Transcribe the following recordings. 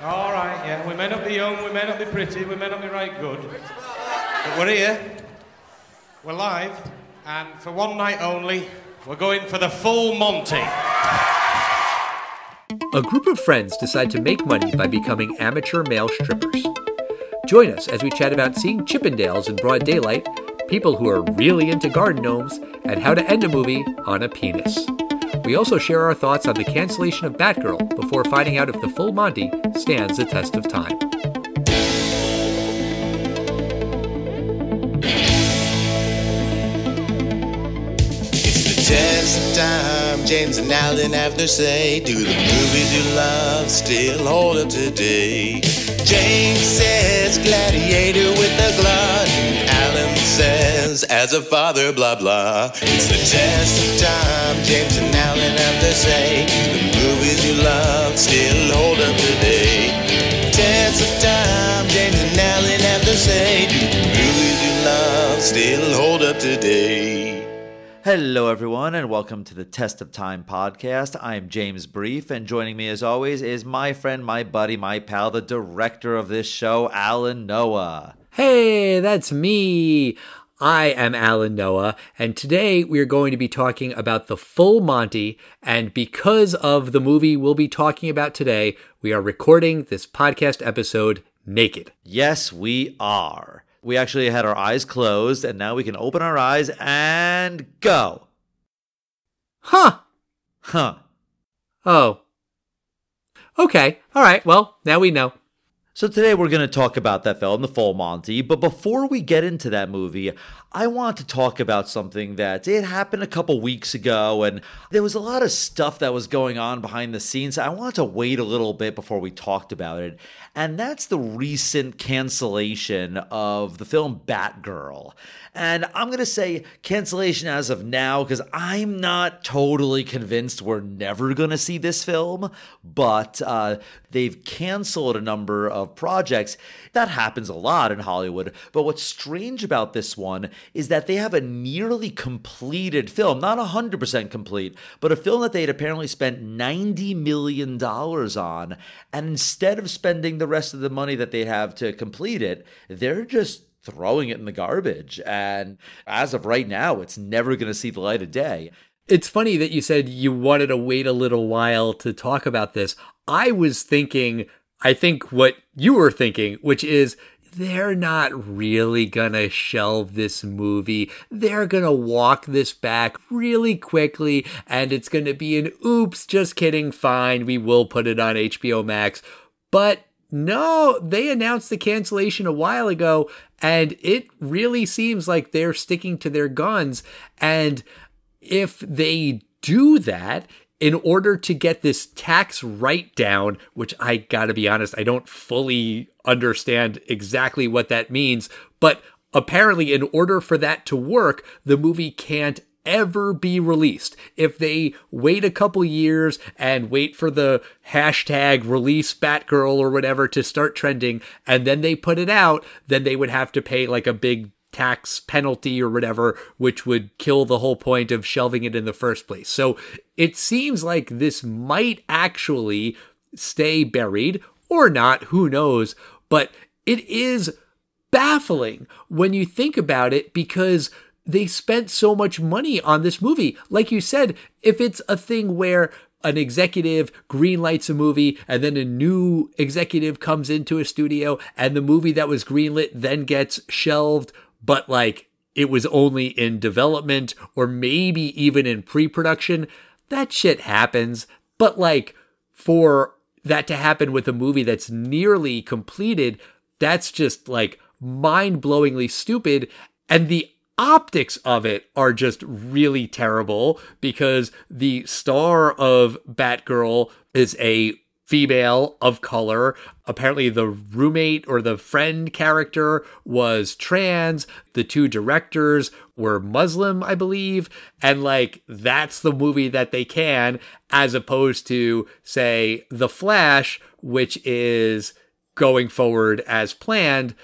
All right, yeah. We may not be young, we may not be pretty, we may not be right good. But we're here. We're live. And for one night only, we're going for the full Monty. A group of friends decide to make money by becoming amateur male strippers. Join us as we chat about seeing Chippendales in broad daylight, people who are really into garden gnomes, and how to end a movie on a penis. We also share our thoughts on the cancellation of Batgirl before finding out if the full Monty stands the test of time. It's the test of time. James and Alan have their say. Do the movies you love still hold up today? James says gladiator with a glut. Alan says as a father, blah blah. It's the test of time. James and Alan have their say. The movies you love still hold up today? Test of time. James and Alan have their say. The movies you love still hold up today? Hello, everyone, and welcome to the Test of Time podcast. I'm James Brief, and joining me as always is my friend, my buddy, my pal, the director of this show, Alan Noah. Hey, that's me. I am Alan Noah, and today we are going to be talking about the full Monty. And because of the movie we'll be talking about today, we are recording this podcast episode naked. Yes, we are. We actually had our eyes closed, and now we can open our eyes and go. Huh. Huh. Oh. Okay. All right. Well, now we know. So today we're going to talk about that film, The Full Monty. But before we get into that movie, I want to talk about something that it happened a couple weeks ago, and there was a lot of stuff that was going on behind the scenes. I wanted to wait a little bit before we talked about it, and that's the recent cancellation of the film Batgirl. And I'm going to say cancellation as of now because I'm not totally convinced we're never going to see this film, but uh, they've canceled a number of projects. That happens a lot in Hollywood. But what's strange about this one is that they have a nearly completed film, not 100% complete, but a film that they'd apparently spent $90 million on. And instead of spending the rest of the money that they have to complete it, they're just throwing it in the garbage. And as of right now, it's never going to see the light of day. It's funny that you said you wanted to wait a little while to talk about this. I was thinking, I think what you were thinking, which is they're not really gonna shelve this movie. They're gonna walk this back really quickly, and it's gonna be an oops, just kidding, fine, we will put it on HBO Max. But no, they announced the cancellation a while ago, and it really seems like they're sticking to their guns. And if they do that, in order to get this tax write down, which I gotta be honest, I don't fully understand exactly what that means, but apparently, in order for that to work, the movie can't ever be released. If they wait a couple years and wait for the hashtag release Batgirl or whatever to start trending, and then they put it out, then they would have to pay like a big tax penalty or whatever, which would kill the whole point of shelving it in the first place. So it seems like this might actually stay buried or not, who knows, but it is baffling when you think about it because they spent so much money on this movie. Like you said, if it's a thing where an executive greenlights a movie and then a new executive comes into a studio and the movie that was greenlit then gets shelved, but like it was only in development or maybe even in pre production, that shit happens. But like for that to happen with a movie that's nearly completed, that's just like mind blowingly stupid. And the optics of it are just really terrible because the star of Batgirl is a female of color. Apparently, the roommate or the friend character was trans. The two directors were Muslim, I believe. And like, that's the movie that they can, as opposed to, say, The Flash, which is going forward as planned.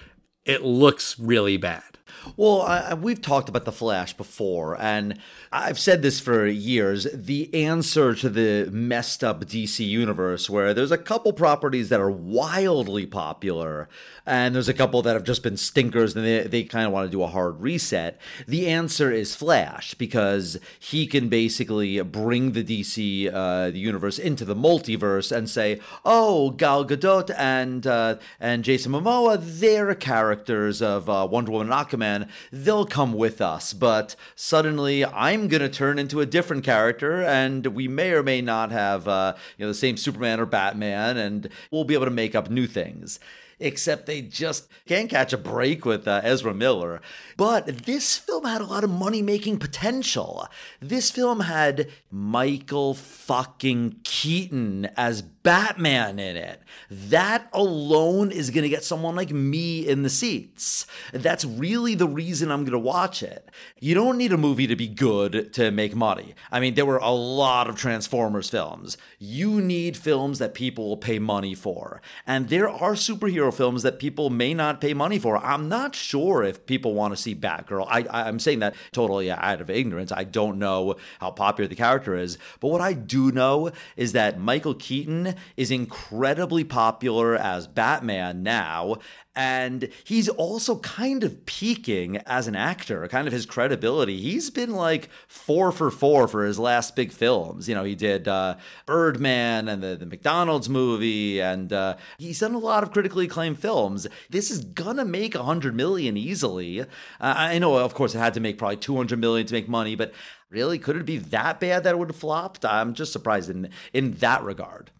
It looks really bad. Well, I, we've talked about the Flash before, and I've said this for years. The answer to the messed up DC universe, where there's a couple properties that are wildly popular, and there's a couple that have just been stinkers, and they, they kind of want to do a hard reset. The answer is Flash, because he can basically bring the DC uh, the universe into the multiverse and say, "Oh, Gal Gadot and uh, and Jason Momoa, they're characters of uh, Wonder Woman and Aquaman. They'll come with us." But suddenly, I'm gonna turn into a different character, and we may or may not have uh, you know the same Superman or Batman, and we'll be able to make up new things except they just can't catch a break with uh, Ezra Miller. But this film had a lot of money making potential. This film had Michael fucking Keaton as Batman in it. That alone is going to get someone like me in the seats. That's really the reason I'm going to watch it. You don't need a movie to be good to make money. I mean, there were a lot of Transformers films. You need films that people will pay money for. And there are superhero films that people may not pay money for. I'm not sure if people want to see Batgirl. I, I'm saying that totally out of ignorance. I don't know how popular the character is. But what I do know is that Michael Keaton is incredibly popular as Batman now. And he's also kind of peaking as an actor, kind of his credibility. He's been like four for four for his last big films. You know, he did uh, Birdman and the, the McDonald's movie, and uh, he's done a lot of critically acclaimed films. This is gonna make a hundred million easily. Uh, I know, of course, it had to make probably two hundred million to make money, but really, could it be that bad that it would have flopped? I'm just surprised in in that regard.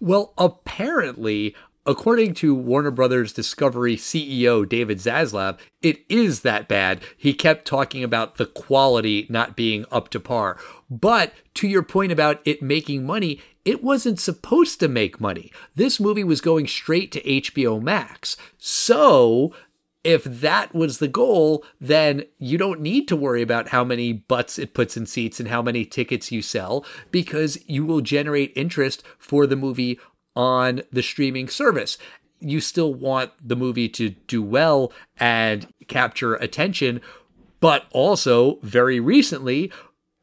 Well, apparently, according to Warner Brothers Discovery CEO David Zaslav, it is that bad. He kept talking about the quality not being up to par. But to your point about it making money, it wasn't supposed to make money. This movie was going straight to HBO Max. So if that was the goal, then you don't need to worry about how many butts it puts in seats and how many tickets you sell because you will generate interest for the movie on the streaming service. You still want the movie to do well and capture attention, but also very recently,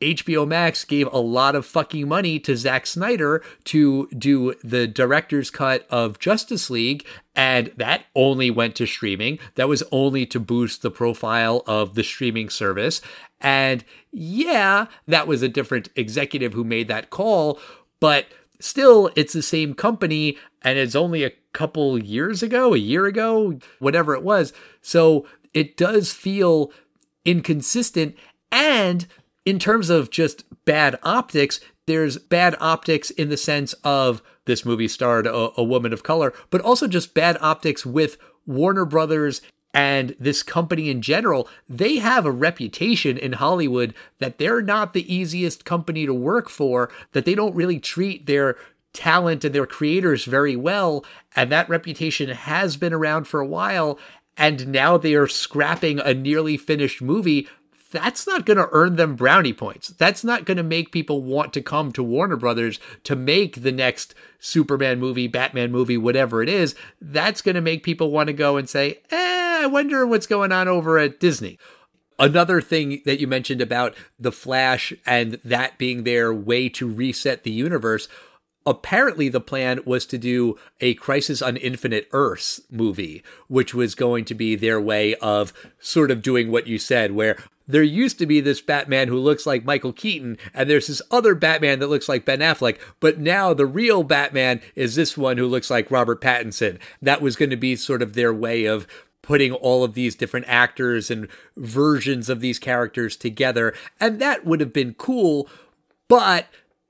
HBO Max gave a lot of fucking money to Zack Snyder to do the director's cut of Justice League, and that only went to streaming. That was only to boost the profile of the streaming service. And yeah, that was a different executive who made that call, but still, it's the same company, and it's only a couple years ago, a year ago, whatever it was. So it does feel inconsistent. And in terms of just bad optics, there's bad optics in the sense of this movie starred a, a, woman of color, but also just bad optics with Warner Brothers and this company in general. They have a reputation in Hollywood that they're not the easiest company to work for, that they don't really treat their talent and their creators very well. And that reputation has been around for a while. And now they are scrapping a nearly finished movie that's not going to earn them brownie points. That's not going to make people want to come to Warner Brothers to make the next Superman movie, Batman movie, whatever it is. That's going to make people want to go and say, eh, I wonder what's going on over at Disney. Another thing that you mentioned about The Flash and that being their way to reset the universe apparently the plan was to do a Crisis on Infinite Earths movie, which was going to be their way of sort of doing what you said, where there used to be this Batman who looks like Michael Keaton, and there's this other Batman that looks like Ben Affleck, but now the real Batman is this one who looks like Robert Pattinson. That was going to be sort of their way of putting all of these different actors and versions of these characters together, and that would have been cool, but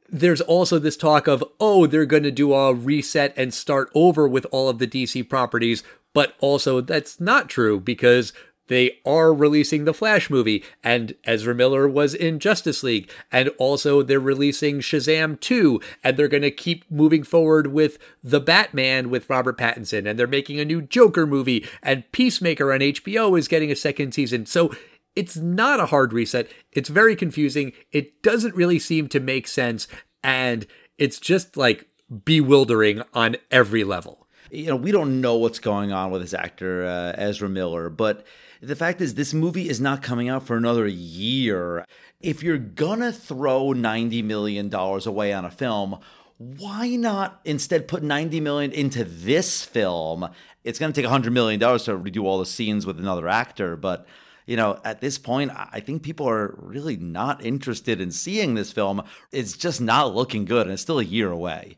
there's also this talk of, oh, they're going to do a reset and start over with all of the DC properties. But also, that's not true because they are releasing the Flash movie, and Ezra Miller was in Justice League, and also they're releasing Shazam 2, and they're going to keep moving forward with The Batman with Robert Pattinson, and they're making a new Joker movie, and Peacemaker on HBO is getting a second season. So it's not a hard reset. It's very confusing. It doesn't really seem to make sense. And it's just like bewildering on every level. You know, we don't know what's going on with this actor, uh, Ezra Miller, but the fact is, this movie is not coming out for another year. If you're gonna throw $90 million away on a film, why not instead put 90 million into this film? It's going to take 100 million dollars to redo all the scenes with another actor, but you know, at this point, I think people are really not interested in seeing this film. It's just not looking good, and it's still a year away.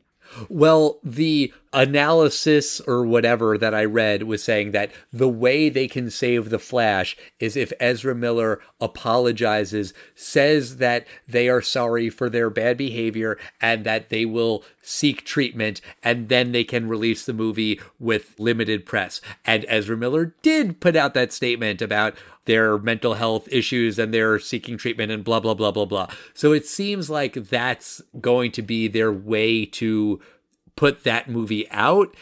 Well, the analysis or whatever that I read was saying that the way they can save the Flash is if Ezra Miller apologizes, says that they are sorry for their bad behavior and that they will seek treatment, and then they can release the movie with limited press. And Ezra Miller did put out that statement about their mental health issues and they're seeking treatment and blah, blah, blah, blah, blah. So it seems like that's going to be their way to put that movie out.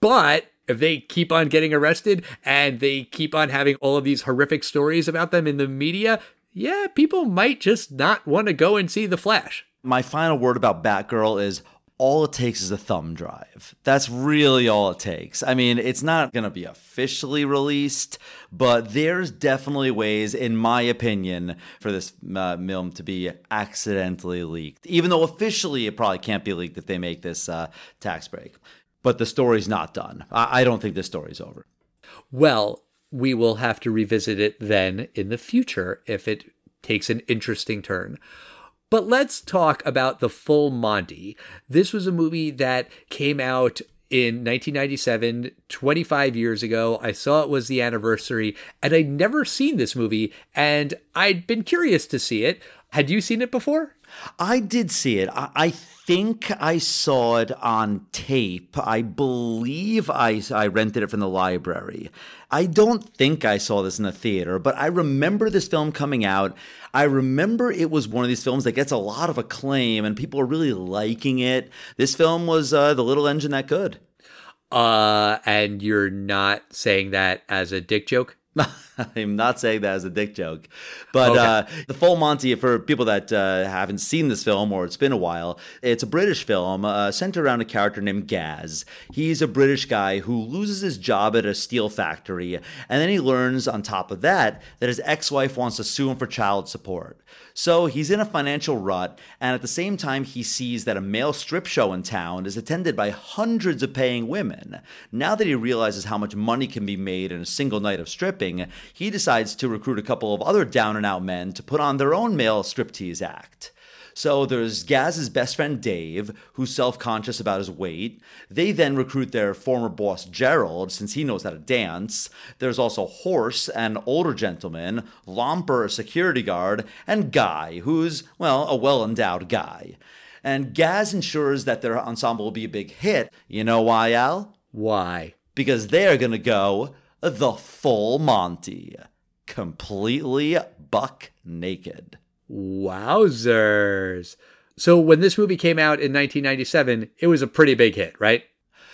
But if they keep on getting arrested and they keep on having all of these horrific stories about them in the media, yeah, people might just not want to go and see The Flash. My final word about Batgirl is all it takes is a thumb drive. That's really all it takes. I mean, it's not going to be officially released, but there's definitely ways, in my opinion, for this uh, film to be accidentally leaked. Even though officially it probably can't be leaked if they make this uh, tax break. But the story's not done. I, I don't think the story's over. Well, we will have to revisit it then in the future if it takes an interesting turn. But let's talk about The Full Monty. This was a movie that came out in 1997, 25 years ago. I saw it was the anniversary, and I'd never seen this movie, and I'd been curious to see it. Had you seen it before? I did see it. I, I think I saw it on tape. I believe I, I rented it from the library. I don't think I saw this in the theater, but I remember this film coming out. I remember it was one of these films that gets a lot of acclaim and people are really liking it. This film was uh, The Little Engine That Could. Uh, and you're not saying that as a dick joke? I'm not saying that as a dick joke, but okay. uh, the Full Monty, for people that uh, haven't seen this film or it's been a while, it's a British film uh, centered around a character named Gaz. He's a British guy who loses his job at a steel factory, and then he learns on top of that that his ex-wife wants to sue him for child support. So he's in a financial rut, and at the same time, he sees that a male strip show in town is attended by hundreds of paying women. Now that he realizes how much money can be made in a single night of stripping, he decides to recruit a couple of other down and out men to put on their own male striptease act. So there's Gaz's best friend Dave, who's self conscious about his weight. They then recruit their former boss Gerald, since he knows how to dance. There's also Horse, an older gentleman, Lomper, a security guard, and Guy, who's, well, a well endowed guy. And Gaz ensures that their ensemble will be a big hit. You know why, Al? Why? Because they're going to go the full Monty, completely buck naked. Wowzers. So when this movie came out in 1997, it was a pretty big hit, right?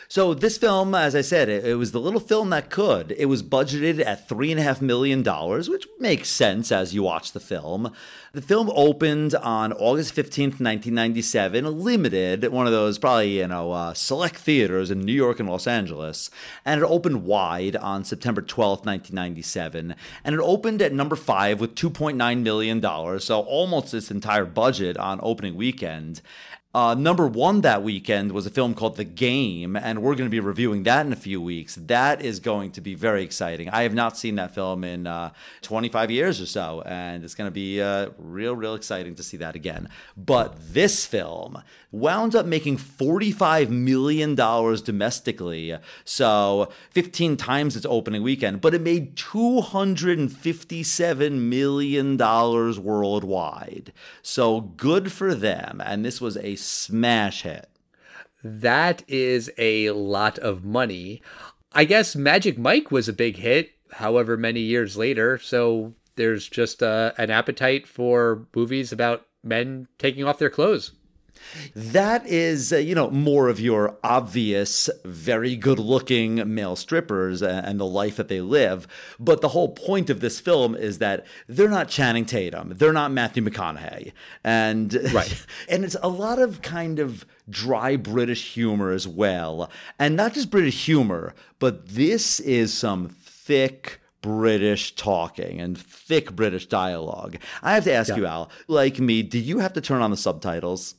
So this film, as I said, it, it, was the little film that could. It was budgeted at three and a half million dollars, which makes sense as you watch the film. The film opened on August 15th, 1997, limited, one of those probably, you know, uh, select theaters in New York and Los Angeles. And it opened wide on September 12th, 1997. And it opened at number five with $2.9 million, so almost its entire budget on opening weekend. Uh, number one that weekend was a film called The Game, and we're going to be reviewing that in a few weeks. That is going to be very exciting. I have not seen that film in uh, 25 years or so, and it's going to be uh, real, real exciting to see that again. But this film wound up making $45 million domestically, so 15 times its opening weekend, but it made $257 million worldwide. So good for them, and this was a smash hit. That is a lot of money. I guess Magic Mike was a big hit, however many years later. So there's just uh, an appetite for movies about men taking off their clothes. That is, uh, you know, more of your obvious, very good looking male strippers and the life that they live. But the whole point of this film is that they're not Channing Tatum, they're not Matthew McConaughey. And, right. and it's a lot of kind of dry British humor as well. And not just British humor, but this is some thick, British talking and thick British dialogue. I have to ask yeah. you, Al, like me, did you have to turn on the subtitles?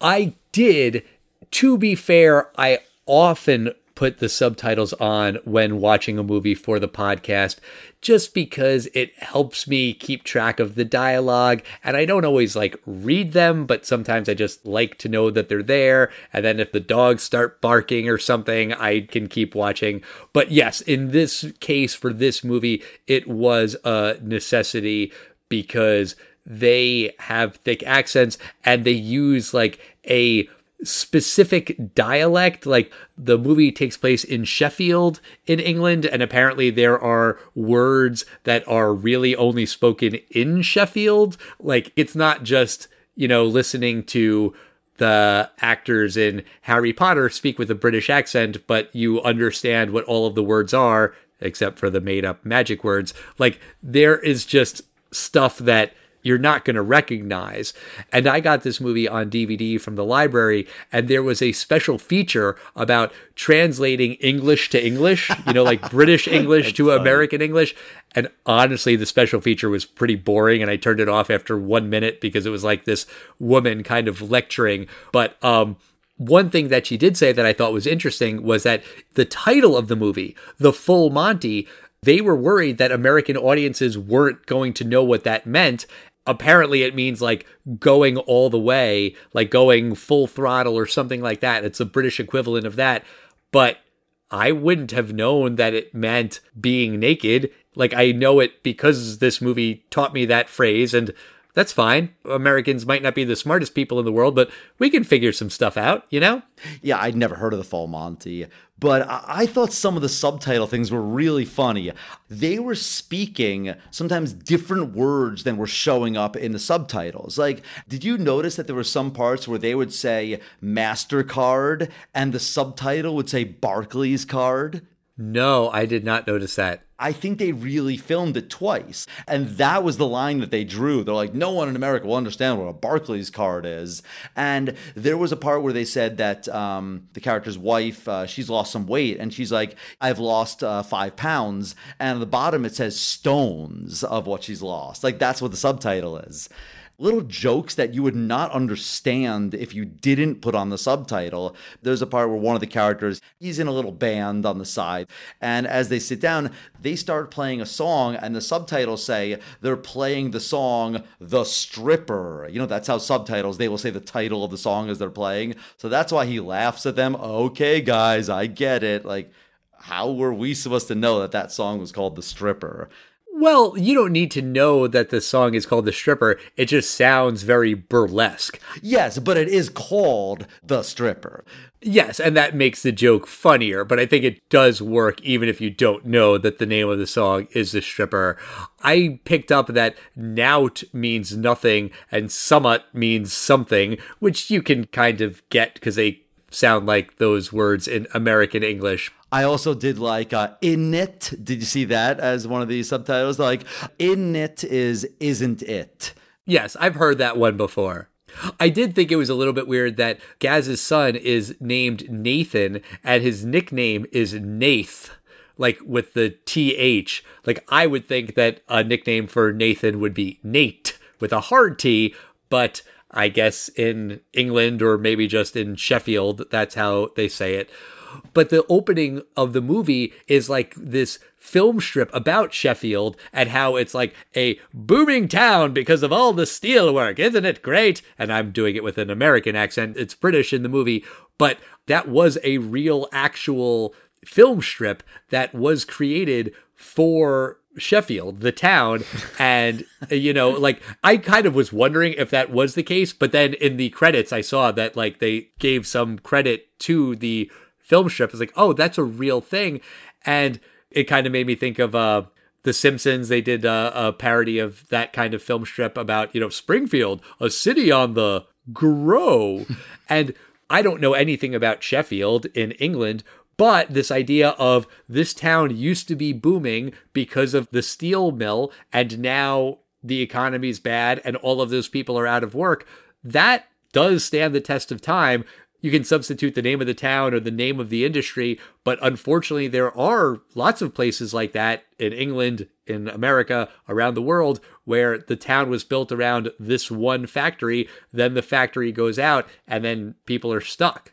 I did. To be fair, I often put the subtitles on when watching a movie for the podcast just because it helps me keep track of the dialogue and I don't always like read them but sometimes I just like to know that they're there and then if the dogs start barking or something I can keep watching but yes in this case for this movie it was a necessity because they have thick accents and they use like a specific dialect. Like the movie takes place in Sheffield in England, and apparently there are words that are really only spoken in Sheffield. Like it's not just, you know, listening to the actors in Harry Potter speak with a British accent, but you understand what all of the words are, except for the made up magic words. Like there is just stuff that you're not going to recognize. And I got this movie on DVD from the library, and there was a special feature about translating English to English, you know, like British English to funny. American English. And honestly, the special feature was pretty boring, and I turned it off after one minute because it was like this woman kind of lecturing. But, um, one thing that she did say that I thought was interesting was that the title of the movie, The Full Monty, they were worried that American audiences weren't going to know what that meant apparently it means like going all the way, like going full throttle or something like that. It's a British equivalent of that. But I wouldn't have known that it meant being naked. Like I know it because this movie taught me that phrase and that's fine. Americans might not be the smartest people in the world, but we can figure some stuff out, you know? Yeah, I'd never heard of the Full Monty, but I thought some of the subtitle things were really funny. They were speaking sometimes different words than were showing up in the subtitles. Like, did you notice that there were some parts where they would say MasterCard and the subtitle would say Barclays card? No, I did not notice that. I think they really filmed it twice. And that was the line that they drew. They're like, no one in America will understand what a Barclays card is. And there was a part where they said that um, the character's wife, uh, she's lost some weight. And she's like, I've lost uh, five pounds. And at the bottom, it says stones of what she's lost. Like, that's what the subtitle is little jokes that you would not understand if you didn't put on the subtitle. There's a part where one of the characters, he's in a little band on the side, and as they sit down, they start playing a song, and the subtitles say they're playing the song The Stripper. You know, that's how subtitles, they will say the title of the song as they're playing. So that's why he laughs at them. Okay, guys, I get it. Like, how were we supposed to know that that song was called The Stripper? Well, you don't need to know that the song is called The Stripper. It just sounds very burlesque. Yes, but it is called The Stripper. Yes, and that makes the joke funnier, but I think it does work even if you don't know that the name of the song is The Stripper. I picked up that nout means nothing and summut means something, which you can kind of get because they sound like those words in American English. I also did like uh, in it. Did you see that as one of the subtitles? Like in it is isn't it? Yes, I've heard that one before. I did think it was a little bit weird that Gaz's son is named Nathan and his nickname is Nath, like with the TH. Like I would think that a nickname for Nathan would be Nate with a hard T, but I guess in England or maybe just in Sheffield, that's how they say it. But the opening of the movie is like this film strip about Sheffield and how it's like a booming town because of all the steelwork. Isn't it great? And I'm doing it with an American accent. It's British in the movie, but that was a real, actual film strip that was created for Sheffield, the town. And, you know, like I kind of was wondering if that was the case, but then in the credits, I saw that like they gave some credit to the film strip. It's like, oh, that's a real thing. And it kind of made me think of, uh, the Simpsons, they did a, a parody of that kind of film strip about, you know, Springfield, a city on the grow. and I don't know anything about Sheffield in England, but this idea of this town used to be booming because of the steel mill, and now the economy's bad and all of those people are out of work, that does stand the test of time. You can substitute the name of the town or the name of the industry, but unfortunately, there are lots of places like that in England, in America, around the world, where the town was built around this one factory. Then the factory goes out, and then people are stuck.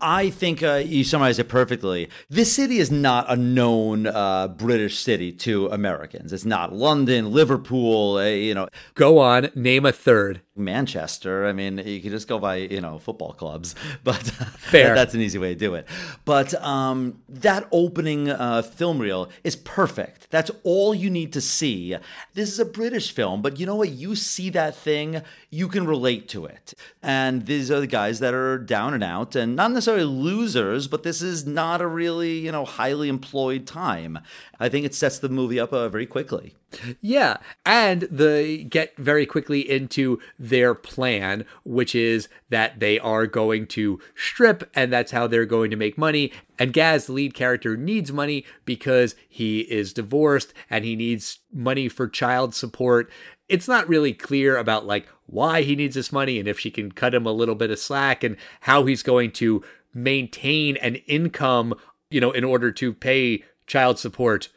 I think uh, you summarized it perfectly. This city is not a known uh, British city to Americans. It's not London, Liverpool, uh, you know. Go on, name a third. Manchester. I mean, you could just go by, you know, football clubs, but Fair. that's an easy way to do it. But um, that opening uh, film reel is perfect. That's all you need to see. This is a British film, but you know what? You see that thing, you can relate to it. And these are the guys that are down and out and not necessarily losers, but this is not a really, you know, highly employed time. I think it sets the movie up uh, very quickly. Yeah, and they get very quickly into their plan, which is that they are going to strip, and that's how they're going to make money. And Gaz, the lead character, needs money because he is divorced and he needs money for child support. It's not really clear about like why he needs this money and if she can cut him a little bit of slack and how he's going to maintain an income, you know, in order to pay child support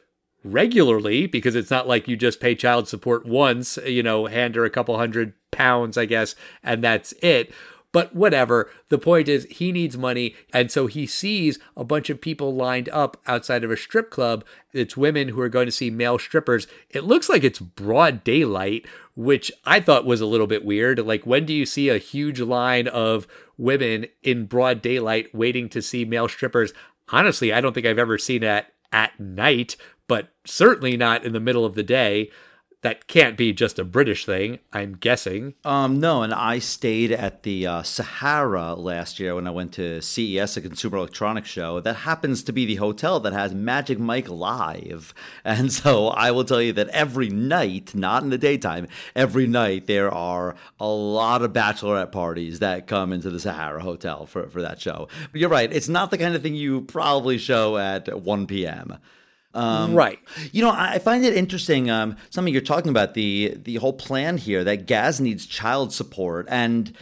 regularly because it's not like you just pay child support once, you know, hand her a couple hundred pounds, I guess, and that's it. But whatever. The point is, he needs money. And so he sees a bunch of people lined up outside of a strip club. It's women who are going to see male strippers. It looks like it's broad daylight, which I thought was a little bit weird. Like, when do you see a huge line of women in broad daylight waiting to see male strippers? Honestly, I don't think I've ever seen that at night, but certainly not in the middle of the day. That can't be just a British thing, I'm guessing. Um, no, and I stayed at the uh, Sahara last year when I went to CES, a Consumer Electronics Show. That happens to be the hotel that has Magic Mike Live. And so I will tell you that every night, not in the daytime, every night there are a lot of bachelorette parties that come into the Sahara Hotel for, for that show. But you're right, it's not the kind of thing you probably show at 1 p.m. Um, right. You know, I find it interesting. Um, something you're talking about the the whole plan here that Gaz needs child support, and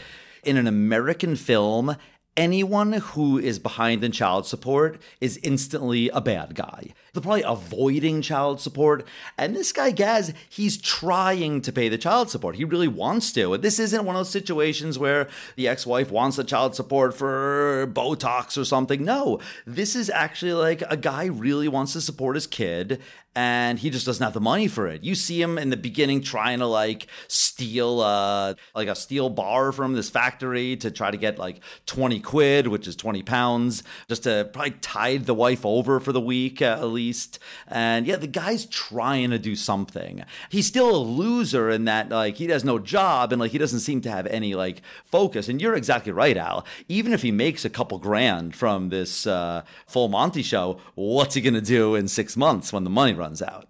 in an American film, anyone who is behind in child support is instantly a bad guy. They're probably avoiding child support. And this guy, Gaz, he's trying to pay the child support. He really wants to. And this isn't one of those situations where the ex wife wants the child support for Botox or something. No, this is actually like a guy really wants to support his kid and he just doesn't have the money for it. You see him in the beginning trying to like steal a, like a steel bar from this factory to try to get like 20 quid, which is 20 pounds, just to probably tide the wife over for the week uh, least. And yeah, the guy's trying to do something. He's still a loser in that like he has no job and like he doesn't seem to have any like focus. And you're exactly right, Al. Even if he makes a couple grand from this uh, full Monty show, what's he gonna do in six months when the money runs out.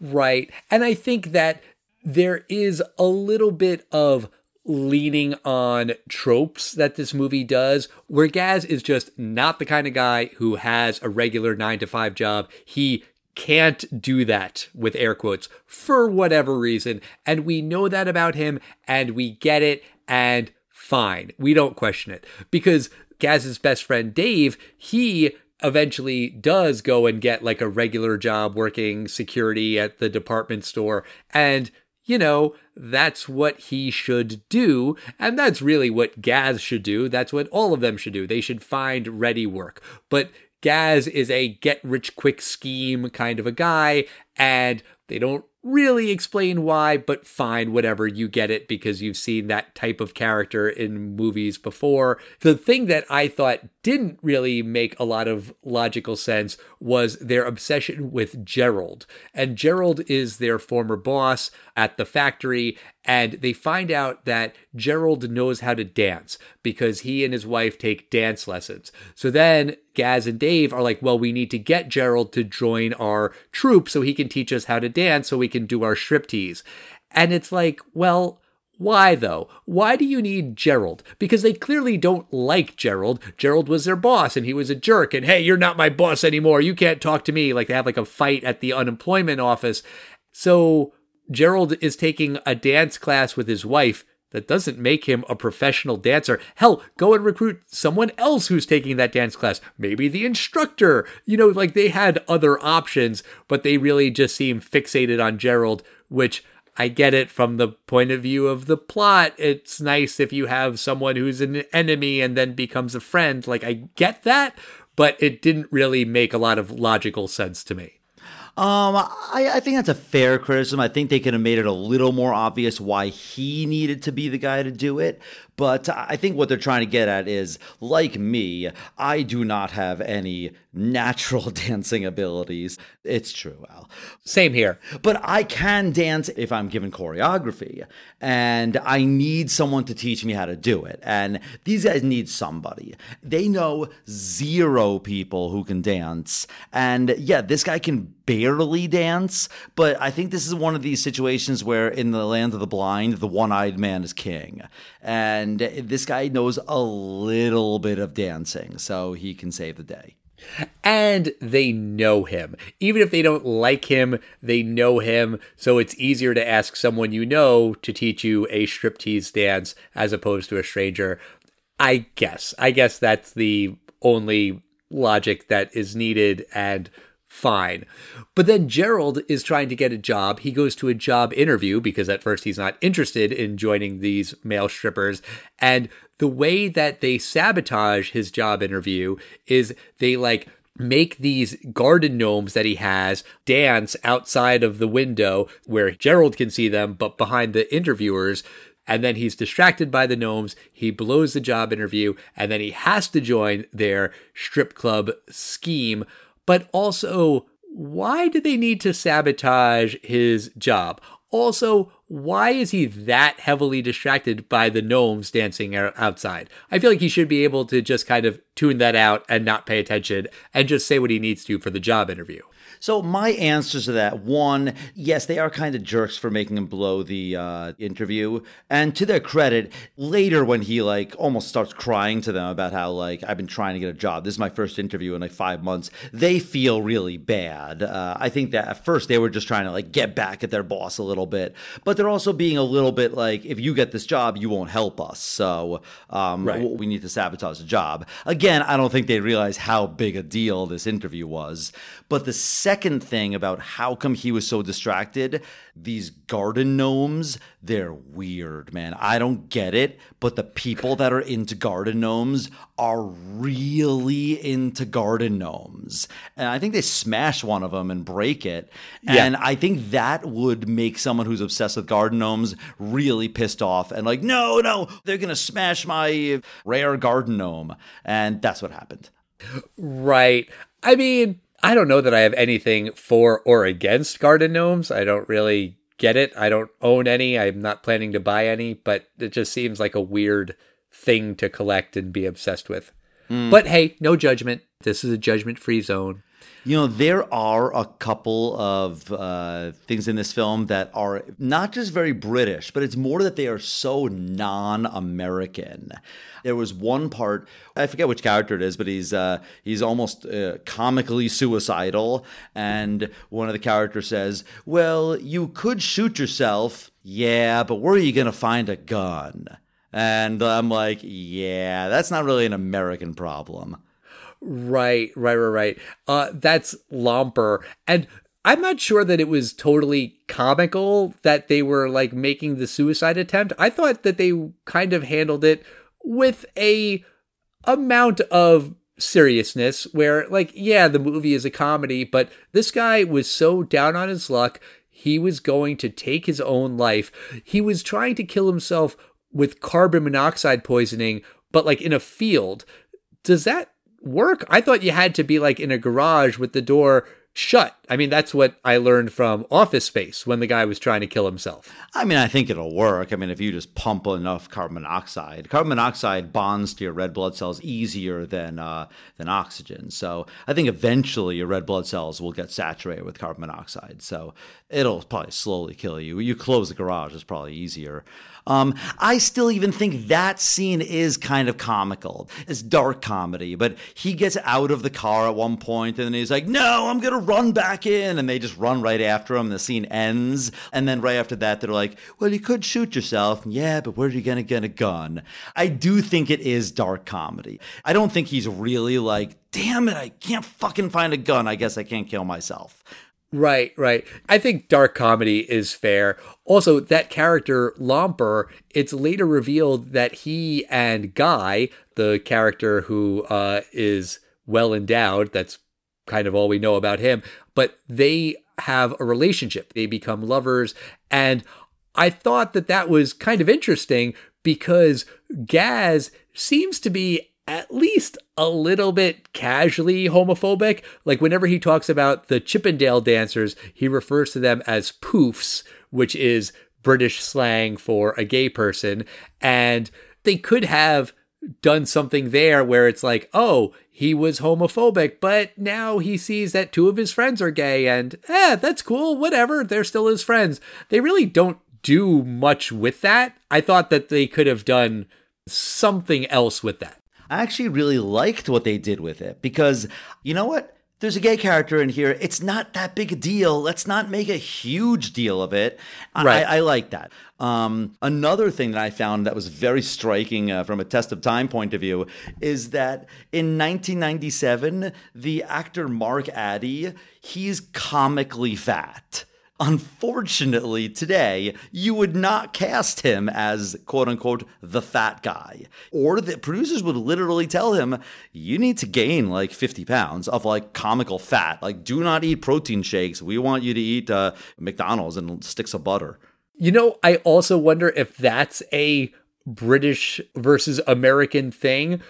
Right. And I think that there is a little bit of leaning on tropes that this movie does, where Gaz is just not the kind of guy who has a regular nine to five job. He can't do that with air quotes for whatever reason. And we know that about him and we get it and fine. We don't question it because Gaz's best friend Dave, he eventually does go and get like a regular job working security at the department store. And, you know, that's what he should do. And that's really what Gaz should do. That's what all of them should do. They should find ready work. But Gaz is a get rich quick scheme kind of a guy, and they don't really explain why, but fine, whatever, you get it because you've seen that type of character in movies before. The thing that I thought didn't really make a lot of logical sense was their obsession with Gerald. And Gerald is their former boss at the factory, and they find out that Gerald knows how to dance because he and his wife take dance lessons. So then Gaz and Dave are like, well, we need to get Gerald to join our troupe so he can teach us how to dance so we can do our striptease. And it's like, well, Why though? Why do you need Gerald? Because they clearly don't like Gerald. Gerald was their boss and he was a jerk and hey, you're not my boss anymore. You can't talk to me. Like they have like a fight at the unemployment office. So Gerald is taking a dance class with his wife. That doesn't make him a professional dancer. Hell, go and recruit someone else who's taking that dance class. Maybe the instructor. You know, like they had other options, but they really just seem fixated on Gerald, which I get it from the point of view of the plot. It's nice if you have someone who's an enemy and then becomes a friend. Like, I get that, but it didn't really make a lot of logical sense to me. Um, I, I think that's a fair criticism. I think they could have made it a little more obvious why he needed to be the guy to do it. But I think what they're trying to get at is, like me, I do not have any natural dancing abilities. It's true, Al. Same here. But I can dance if I'm given choreography, and I need someone to teach me how to do it. And these guys need somebody. They know zero people who can dance. And yeah, this guy can barely dance, but I think this is one of these situations where in the land of the blind, the one eyed man is king. And this guy knows a little bit of dancing, so he can save the day. And they know him. Even if they don't like him, they know him. So it's easier to ask someone you know to teach you a striptease dance as opposed to a stranger. I guess. I guess that's the only logic that is needed. And fine. But then Gerald is trying to get a job. He goes to a job interview because at first he's not interested in joining these male strippers. And the way that they sabotage his job interview is they like make these garden gnomes that he has dance outside of the window where Gerald can see them, but behind the interviewers. And then he's distracted by the gnomes. He blows the job interview, and then he has to join their strip club scheme but also why do they need to sabotage his job? Also, why is he that heavily distracted by the gnomes dancing outside? I feel like he should be able to just kind of tune that out and not pay attention and just say what he needs to for the job interview. So my answers to that: one, yes, they are kind of jerks for making him blow the uh, interview, and to their credit, later when he like almost starts crying to them about how like I've been trying to get a job, this is my first interview in like five months, they feel really bad. Uh, I think that at first they were just trying to like get back at their boss a little bit, but they're also being a little bit like, if you get this job, you won't help us, so um, right. we need to sabotage the job. Again, I don't think they realize how big a deal this interview was, but the second thing about how come he was so distracted, these garden gnomes, they're weird, man. I don't get it, but the people that are into garden gnomes are really into garden gnomes. And I think they smash one of them and break it. And yeah. I think that would make someone who's obsessed with garden gnomes really pissed off and like, no, no, they're going to smash my rare garden gnome. And that's what happened. Right. I mean, I don't know that I have anything for or against garden gnomes. I don't really get it. I don't own any. I'm not planning to buy any, but it just seems like a weird thing to collect and be obsessed with. Mm. But hey, no judgment. This is a judgment free zone. You know, there are a couple of uh, things in this film that are not just very British, but it's more that they are so non American. There was one part, I forget which character it is, but he's, uh, he's almost uh, comically suicidal. And one of the characters says, Well, you could shoot yourself. Yeah, but where are you going to find a gun? And I'm like, yeah, that's not really an American problem. Right, right, right, right. Uh, that's Lomper. And I'm not sure that it was totally comical that they were like making the suicide attempt. I thought that they kind of handled it with a amount of seriousness where like yeah, the movie is a comedy, but this guy was so down on his luck, he was going to take his own life. He was trying to kill himself with carbon monoxide poisoning, but like in a field. Does that work? I thought you had to be like in a garage with the door shut. I mean, that's what I learned from Office Space when the guy was trying to kill himself. I mean, I think it'll work. I mean, if you just pump enough carbon monoxide, carbon monoxide bonds to your red blood cells easier than uh, than oxygen. So I think eventually your red blood cells will get saturated with carbon monoxide. So it'll probably slowly kill you. You close the garage, it's probably easier. Um, I still even think that scene is kind of comical. It's dark comedy, but he gets out of the car at one point and then he's like, No, I'm going to run back in. And they just run right after him. The scene ends. And then right after that, they're like, Well, you could shoot yourself. Yeah, but where are you going to get a gun? I do think it is dark comedy. I don't think he's really like, Damn it, I can't fucking find a gun. I guess I can't kill myself. Right, right. I think dark comedy is fair. Also, that character, Lomper, it's later revealed that he and Guy, the character who uh, is well endowed, that's kind of all we know about him, but they have a relationship. They become lovers. And I thought that that was kind of interesting because Gaz seems to be at least a little bit casually homophobic. Like whenever he talks about the Chippendale dancers, he refers to them as poofs, which is British slang for a gay person. And they could have done something there where it's like, oh, he was homophobic, but now he sees that two of his friends are gay and, eh, that's cool, whatever, they're still his friends. They really don't do much with that. I thought that they could have done something else with that. I actually really liked what they did with it because you know what? There's a gay character in here. It's not that big a deal. Let's not make a huge deal of it. Right. I, I like that. Um, another thing that I found that was very striking uh, from a test of time point of view is that in 1997, the actor Mark Addy, he's comically fat. Unfortunately, today, you would not cast him as quote unquote the fat guy. Or the producers would literally tell him, you need to gain like 50 pounds of like comical fat. Like, do not eat protein shakes. We want you to eat uh, McDonald's and sticks of butter. You know, I also wonder if that's a British versus American thing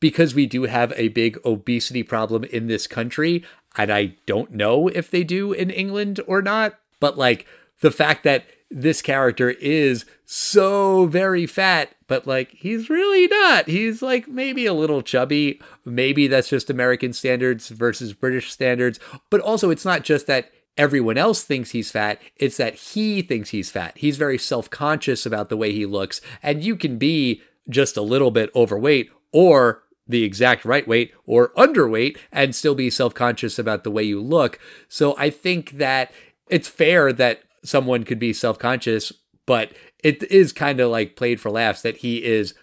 because we do have a big obesity problem in this country. And I don't know if they do in England or not but like the fact that this character is so very fat, but like he's really not. He's like maybe a little chubby. Maybe that's just American standards versus British standards. But also, it's not just that everyone else thinks he's fat, it's that he thinks he's fat. He's very self conscious about the way he looks. And you can be just a little bit overweight or the exact right weight or underweight and still be self conscious about the way you look. So I think that it's fair that someone could be self-conscious, but it is kind of like played for laughs that he is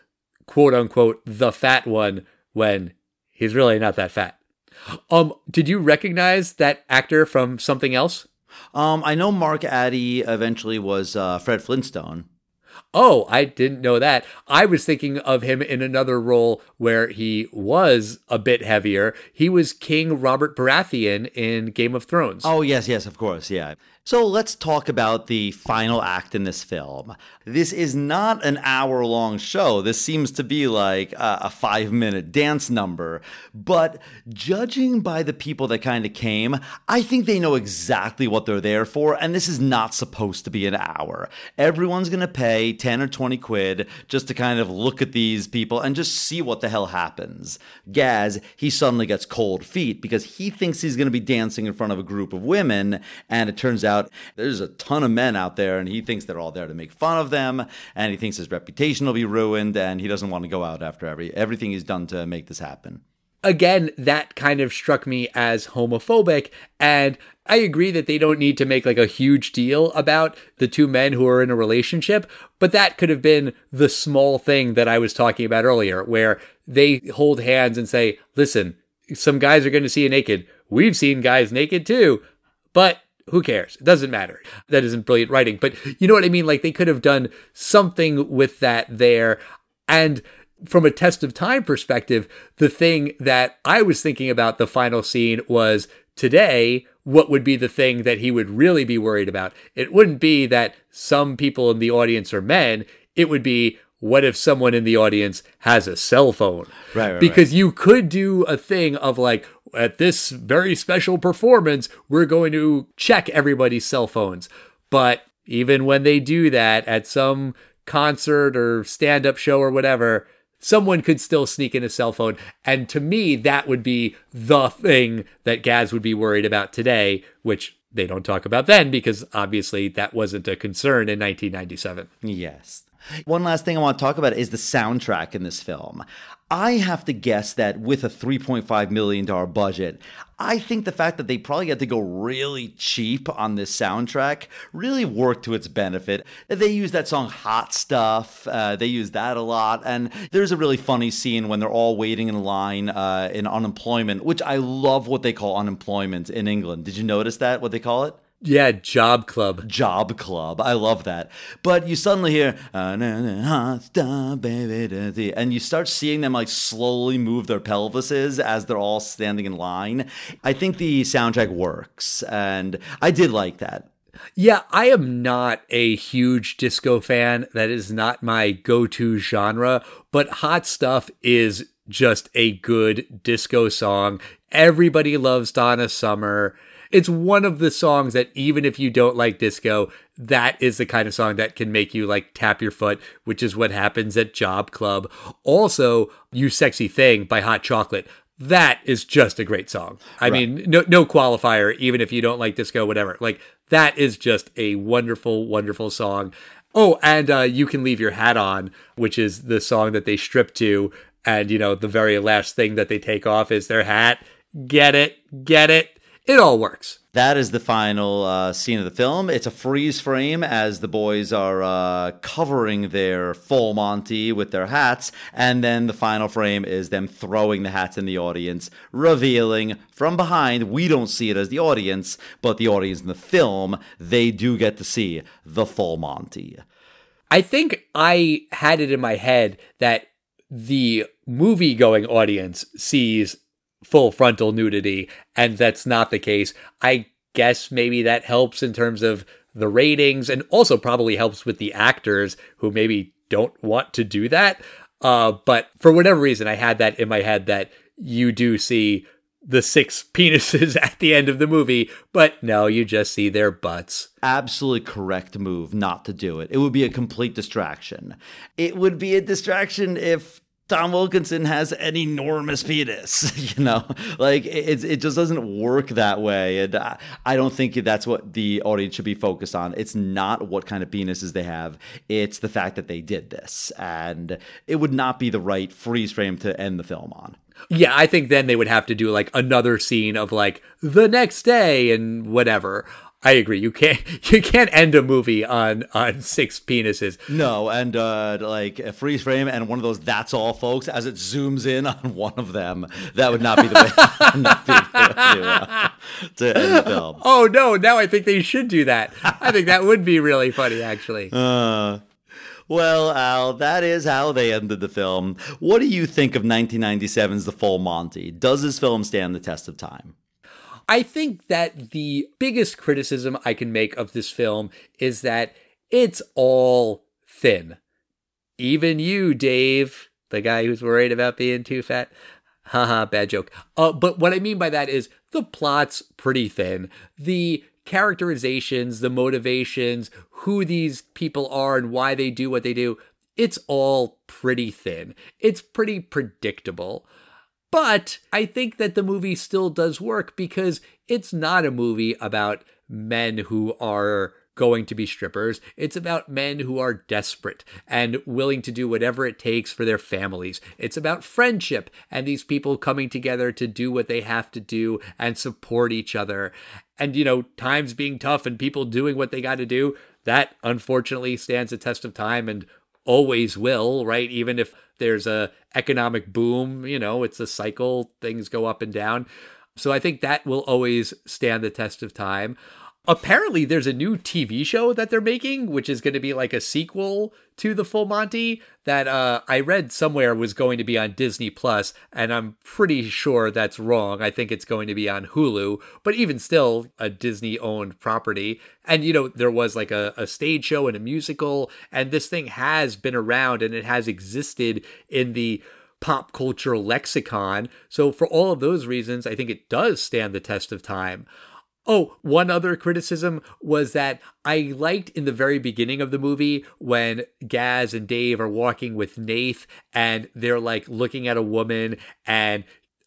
quote unquote the fat one when he's really not that fat. Um, did you recognize that actor from something else? Um, I know Mark Addy eventually was uh, Fred Flintstone. Oh, I didn't know that. I was thinking of him in another role where he was a bit heavier. He was King Robert Baratheon in Game of Thrones. Oh, yes, yes, of course, yeah. So let's talk about the final act in this film. This is not an hour long show. This seems to be like a, five minute dance number. But judging by the people that kind of came, I think they know exactly what they're there for. And this is not supposed to be an hour. Everyone's going to pay 10 or 20 quid just to kind of look at these people and just see what the hell happens. Gaz, he suddenly gets cold feet because he thinks he's going to be dancing in front of a group of women. And it turns out there's a ton of men out there and he thinks they're all there to make fun of them and he thinks his reputation will be ruined and he doesn't want to go out after every everything he's done to make this happen. Again, that kind of struck me as homophobic and I agree that they don't need to make like a huge deal about the two men who are in a relationship, but that could have been the small thing that I was talking about earlier where they hold hands and say, "Listen, some guys are going to see you naked. We've seen guys naked too." But who cares? It doesn't matter. That isn't brilliant writing, but you know what I mean? Like they could have done something with that there. And from a test of time perspective, the thing that I was thinking about the final scene was today, what would be the thing that he would really be worried about? It wouldn't be that some people in the audience are men. It would be, what if someone in the audience has a cell phone? Right, right because right. you could do a thing of like, at this very special performance, we're going to check everybody's cell phones. But even when they do that at some concert or stand up show or whatever, someone could still sneak in a cell phone. And to me, that would be the thing that Gaz would be worried about today, which they don't talk about then because obviously that wasn't a concern in 1997. Yes. One last thing I want to talk about is the soundtrack in this film. I have to guess that with a $3.5 million budget, I think the fact that they probably had to go really cheap on this soundtrack really worked to its benefit. They use that song Hot Stuff, uh, they use that a lot. And there's a really funny scene when they're all waiting in line uh, in unemployment, which I love what they call unemployment in England. Did you notice that, what they call it? Yeah, Job Club. Job Club. I love that. But you suddenly hear, ah, and you start seeing them like slowly move their pelvises as they're all standing in line. I think the soundtrack works, and I did like that. Yeah, I am not a huge disco fan. That is not my go to genre, but Hot Stuff is just a good disco song. Everybody loves Donna Summer it's one of the songs that even if you don't like disco, that is the kind of song that can make you like tap your foot, which is what happens at Job Club. Also, You Sexy Thing by Hot Chocolate. That is just a great song. I right. mean, no no qualifier, even if you don't like disco, whatever. Like that is just a wonderful, wonderful song. Oh, and uh, you can leave your hat on, which is the song that they strip to, and you know the very last thing that they take off is their hat. Get it? Get it? It all works. That is the final uh, scene of the film. It's a freeze frame as the boys are uh, covering their full Monty with their hats, and then the final frame is them throwing the hats in the audience, revealing from behind. We don't see it as the audience, but the audience in the film, they do get to see the full Monty. I think I had it in my head that the movie going audience sees full frontal nudity, and that's not the case. I guess maybe that helps in terms of the ratings and also probably helps with the actors who maybe don't want to do that. Uh, but for whatever reason, I had that in my head that you do see the six penises at the end of the movie, but no, you just see their butts. Absolutely correct move not to do it. It would be a complete distraction. It would be a distraction if Tom Wilkinson has an enormous penis, you know, like it, it just doesn't work that way. And I don't think that's what the audience should be focused on. It's not what kind of penises they have. It's the fact that they did this and it would not be the right freeze frame to end the film on. Yeah, I think then they would have to do like another scene of like the next day and whatever. I agree. You can't you can't end a movie on on six penises. No, and uh, like a freeze frame and one of those "that's all, folks" as it zooms in on one of them. That would not be the way, not be the way to, uh, to end the film. Oh no! Now I think they should do that. I think that would be really funny, actually. Uh, well, Al, that is how they ended the film. What do you think of 1997's The Full Monty? Does this film stand the test of time? I think that the biggest criticism I can make of this film is that it's all thin. Even you, Dave, the guy who's worried about being too fat. Haha, bad joke. Uh, but what I mean by that is the plot's pretty thin. The characterizations, the motivations, who these people are and why they do what they do, it's all pretty thin. It's pretty predictable. But I think that the movie still does work because it's not a movie about men who are going to be strippers. It's about men who are desperate and willing to do whatever it takes for their families. It's about friendship and these people coming together to do what they have to do and support each other. And, you know, times being tough and people doing what they got to do, that unfortunately stands the test of time and always will, right? Even if there's a economic boom, you know, it's a cycle, things go up and down. So I think that will always stand the test of time. Apparently, there's a new TV show that they're making, which is going to be like a sequel to the Full Monty that uh, I read somewhere was going to be on Disney Plus, and I'm pretty sure that's wrong. I think it's going to be on Hulu, but even still, a Disney-owned property. And you know, there was like a, a stage show and a musical, and this thing has been around and it has existed in the pop culture lexicon. So, for all of those reasons, I think it does stand the test of time. Oh, one other criticism was that I liked in the very beginning of the movie when Gaz and Dave are walking with Nath and they're like looking at a woman and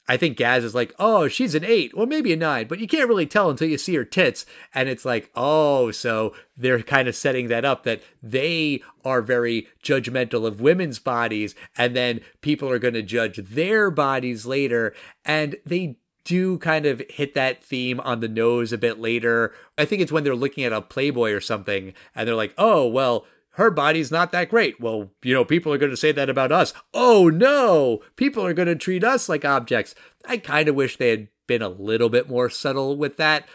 I think Gaz is like, oh, she's an eight, or maybe a nine, but you can't really tell until you see her tits. And it's like, oh, so they're kind of setting that up that they are very judgmental of women's bodies, and then people are going to judge their bodies later. And they do kind of hit that theme on the nose a bit later. I think it's when they're looking at a Playboy or something and they're like, oh, well, her body's not that great. Well, you know, people are going to say that about us. Oh no, people are going to treat us like objects. I kind of wish they had been a little bit more subtle with that,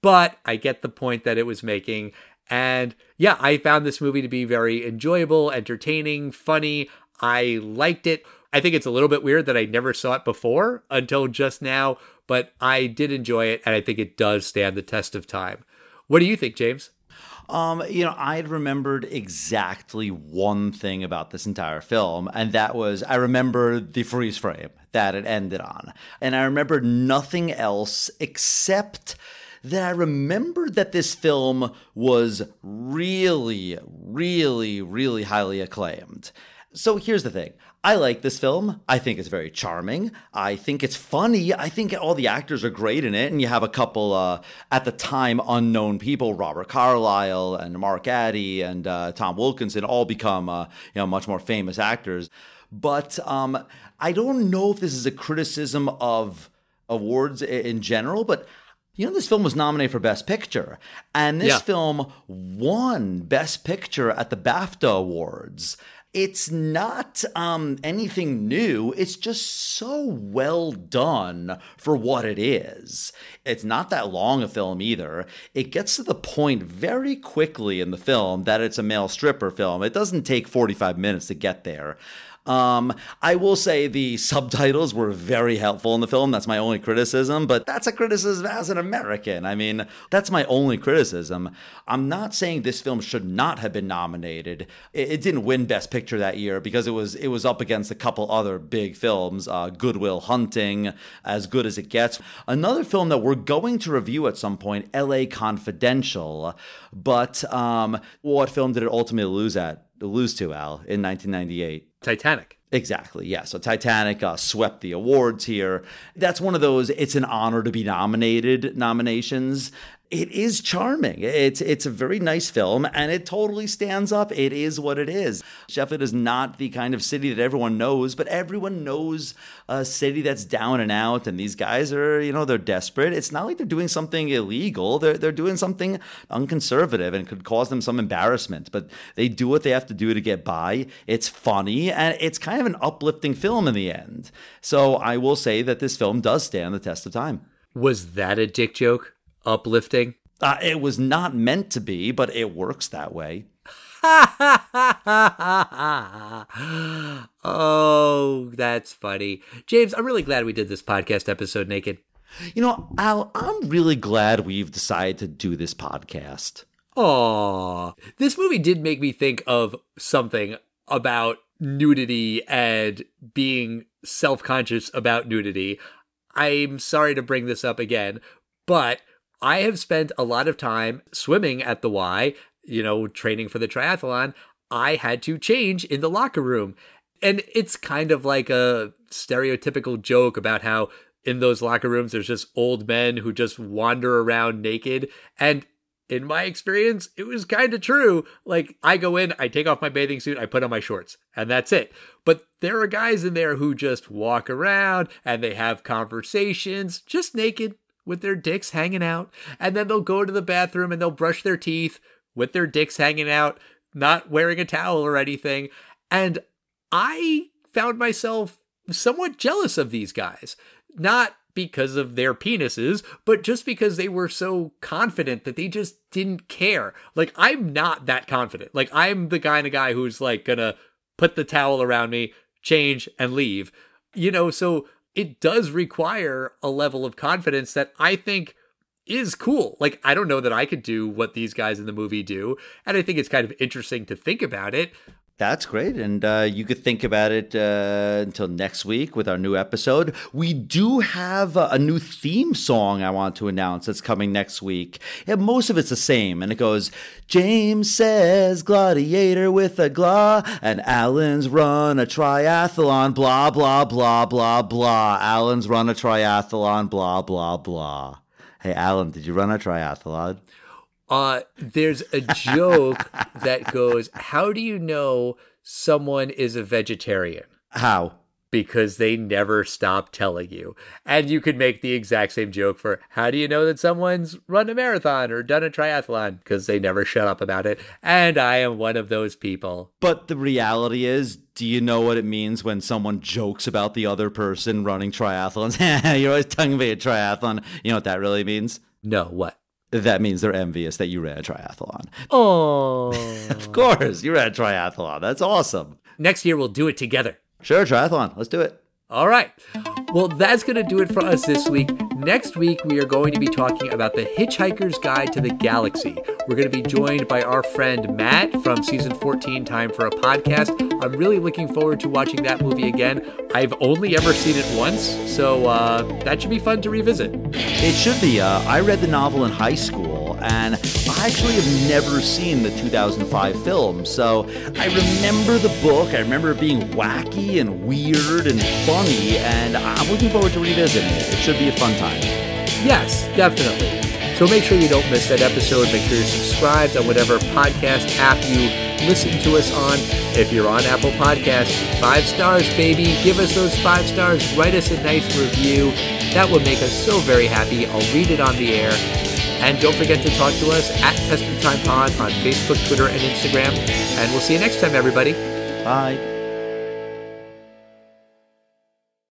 but I get the point that it was making. And yeah, I found this movie to be very enjoyable, entertaining, funny. I liked it. I think it's a little bit weird that I never saw it before until just now, but I did enjoy it and I think it does stand the test of time. What do you think, James? Um, you know, I had remembered exactly one thing about this entire film, and that was I remember the freeze frame that it ended on. And I remember nothing else except that I remembered that this film was really, really, really highly acclaimed. So here's the thing. I like this film. I think it's very charming. I think it's funny. I think all the actors are great in it. And you have a couple, uh, at the time, unknown people Robert Carlyle and Mark Addy and uh, Tom Wilkinson all become uh, you know, much more famous actors. But um, I don't know if this is a criticism of awards in general, but you know, this film was nominated for Best Picture, and this yeah. film won Best Picture at the BAFTA Awards it's not um, anything new. It's just so well done for what it is. It's not that long a film either. It gets to the point very quickly in the film that it's a male stripper film. It doesn't take 45 minutes to get there. Um, I will say the subtitles were very helpful in the film. That's my only criticism, but that's a criticism as an American. I mean, that's my only criticism. I'm not saying this film should not have been nominated. It, it didn't win Best Picture that year because it was it was up against a couple other big films, uh, Good Will Hunting, As Good as It Gets. Another film that we're going to review at some point, L.A. Confidential. But um, what film did it ultimately lose at? Lose to Al in 1998. Titanic. Exactly. Yeah. So Titanic uh, swept the awards here. That's one of those. It's an honor to be nominated nominations it is charming. It's it's a very nice film, and it totally stands up. It is what it is. Sheffield is not the kind of city that everyone knows, but everyone knows a city that's down and out. And these guys are, you know, they're desperate. It's not like they're doing something illegal. They're they're doing something unconservative and could cause them some embarrassment. But they do what they have to do to get by. It's funny and it's kind of an uplifting film in the end. So I will say that this film does stand the test of time. Was that a dick joke? Uplifting? Uh, it was not meant to be, but it works that way. oh, that's funny. James, I'm really glad we did this podcast episode naked. You know, Al, I'm really glad we've decided to do this podcast. Aw. This movie did make me think of something about nudity and being self conscious about nudity. I'm sorry to bring this up again, but I have spent a lot of time swimming at the Y, you know, training for the triathlon. I had to change in the locker room. And it's kind of like a stereotypical joke about how in those locker rooms there's just old men who just wander around naked. And in my experience, it was kind of true. Like, I go in, I take off my bathing suit, I put on my shorts, and that's it. But there are guys in there who just walk around and they have conversations just naked with their dicks hanging out, and then they'll go to the bathroom and they'll brush their teeth with their dicks hanging out, not wearing a towel or anything. And I found myself somewhat jealous of these guys. Not because of their penises, but just because they were so confident that they just didn't care. Like, I'm not that confident. Like, I'm the kind of guy who's like gonna put the towel around me, change, and leave. You know, so it does require a level of confidence that I think is cool. Like, I don't know that I could do what these guys in the movie do. And I think it's kind of interesting to think about it. That's great. And uh, you could think about it uh, until next week with our new episode. We do have a, new theme song I want to announce that's coming next week. Most of it's the same. And it goes James says gladiator with a gla, and Alan's run a triathlon, blah, blah, blah, blah, blah. Alan's run a triathlon, blah, blah, blah. Hey, Alan, did you run a triathlon? Uh, there's a joke that goes, How do you know someone is a vegetarian? How? Because they never stop telling you. And you could make the exact same joke for how do you know that someone's run a marathon or done a triathlon? Because they never shut up about it. And I am one of those people. But the reality is, do you know what it means when someone jokes about the other person running triathlons? You're always telling me a triathlon. You know what that really means? No, what? That means they're envious that you ran a triathlon. Oh. of course, you ran a triathlon. That's awesome. Next year, we'll do it together. Sure, triathlon. Let's do it. All right. Well, that's going to do it for us this week. Next week, we are going to be talking about The Hitchhiker's Guide to the Galaxy. We're going to be joined by our friend Matt from season 14, Time for a Podcast. I'm really looking forward to watching that movie again. I've only ever seen it once, so uh, that should be fun to revisit. It should be. Uh, I read the novel in high school, and I actually have never seen the 2005 film. So I remember the book. I remember it being wacky and weird and funny, and I'm looking forward to revisiting it. It should be a fun time. Yes, definitely. So make sure you don't miss that episode. Make sure you're subscribed on whatever podcast app you listen to us on. If you're on Apple Podcasts, five stars, baby. Give us those five stars. Write us a nice review. That would make us so very happy. I'll read it on the air. And don't forget to talk to us at Testing Time Pod on Facebook, Twitter, and Instagram. And we'll see you next time, everybody. Bye.